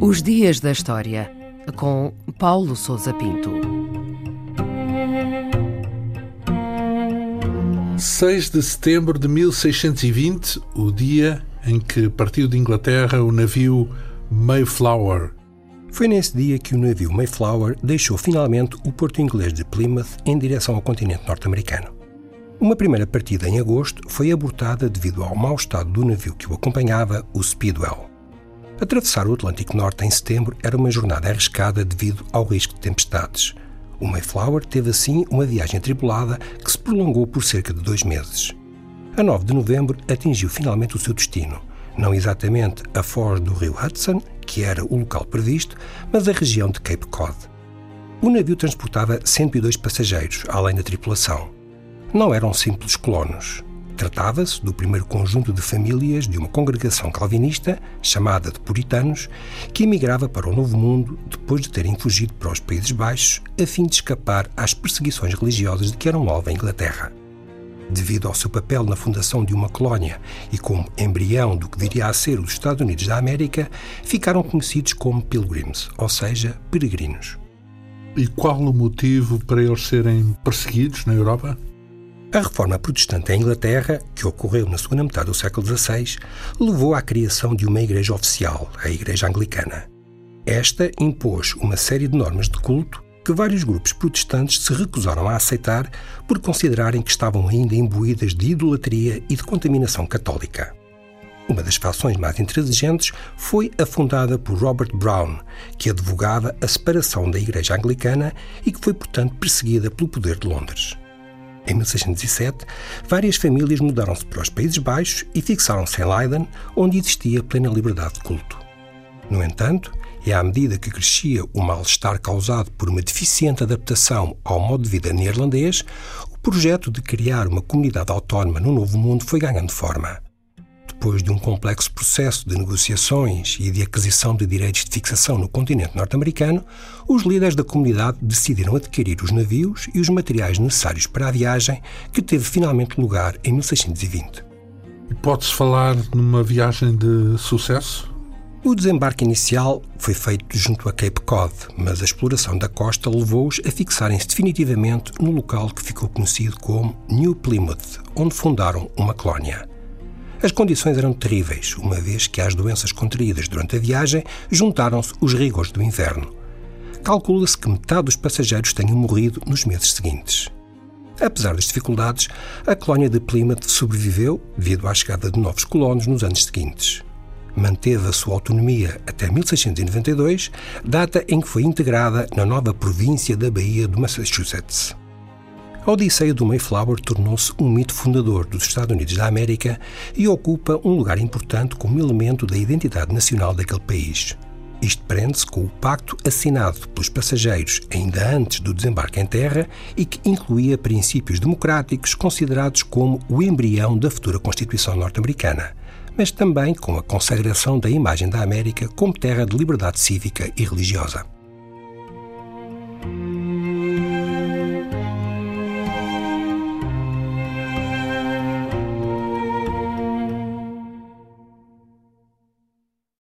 Os Dias da História, com Paulo Souza Pinto. 6 de setembro de 1620, o dia em que partiu de Inglaterra o navio Mayflower. Foi nesse dia que o navio Mayflower deixou finalmente o porto inglês de Plymouth em direção ao continente norte-americano. Uma primeira partida em agosto foi abortada devido ao mau estado do navio que o acompanhava, o Speedwell. Atravessar o Atlântico Norte em setembro era uma jornada arriscada devido ao risco de tempestades. O Mayflower teve assim uma viagem tripulada que se prolongou por cerca de dois meses. A 9 de novembro atingiu finalmente o seu destino, não exatamente a foz do rio Hudson, que era o local previsto, mas a região de Cape Cod. O navio transportava 102 passageiros, além da tripulação. Não eram simples colonos. Tratava-se do primeiro conjunto de famílias de uma congregação calvinista, chamada de Puritanos, que emigrava para o Novo Mundo depois de terem fugido para os Países Baixos a fim de escapar às perseguições religiosas de que eram alvo a Inglaterra. Devido ao seu papel na fundação de uma colónia e como embrião do que viria a ser os Estados Unidos da América, ficaram conhecidos como Pilgrims, ou seja, peregrinos. E qual o motivo para eles serem perseguidos na Europa? A reforma protestante em Inglaterra, que ocorreu na segunda metade do século XVI, levou à criação de uma igreja oficial, a Igreja Anglicana. Esta impôs uma série de normas de culto que vários grupos protestantes se recusaram a aceitar por considerarem que estavam ainda imbuídas de idolatria e de contaminação católica. Uma das fações mais intransigentes foi a fundada por Robert Brown, que advogava a separação da Igreja Anglicana e que foi, portanto, perseguida pelo poder de Londres. Em 1607, várias famílias mudaram-se para os Países Baixos e fixaram-se em Leiden, onde existia plena liberdade de culto. No entanto, e à medida que crescia o mal-estar causado por uma deficiente adaptação ao modo de vida neerlandês, o projeto de criar uma comunidade autónoma no Novo Mundo foi ganhando forma. Depois de um complexo processo de negociações e de aquisição de direitos de fixação no continente norte-americano, os líderes da comunidade decidiram adquirir os navios e os materiais necessários para a viagem, que teve finalmente lugar em 1620. Pode-se falar numa viagem de sucesso? O desembarque inicial foi feito junto a Cape Cod, mas a exploração da costa levou-os a fixarem-se definitivamente no local que ficou conhecido como New Plymouth, onde fundaram uma colónia. As condições eram terríveis, uma vez que às doenças contraídas durante a viagem juntaram-se os rigores do inverno. Calcula-se que metade dos passageiros tenham morrido nos meses seguintes. Apesar das dificuldades, a colónia de Plymouth sobreviveu devido à chegada de novos colonos nos anos seguintes. Manteve a sua autonomia até 1692, data em que foi integrada na nova província da Baía do Massachusetts. A Odisseia do Mayflower tornou-se um mito fundador dos Estados Unidos da América e ocupa um lugar importante como elemento da identidade nacional daquele país. Isto prende-se com o pacto assinado pelos passageiros ainda antes do desembarque em terra e que incluía princípios democráticos considerados como o embrião da futura Constituição norte-americana, mas também com a consagração da imagem da América como terra de liberdade cívica e religiosa.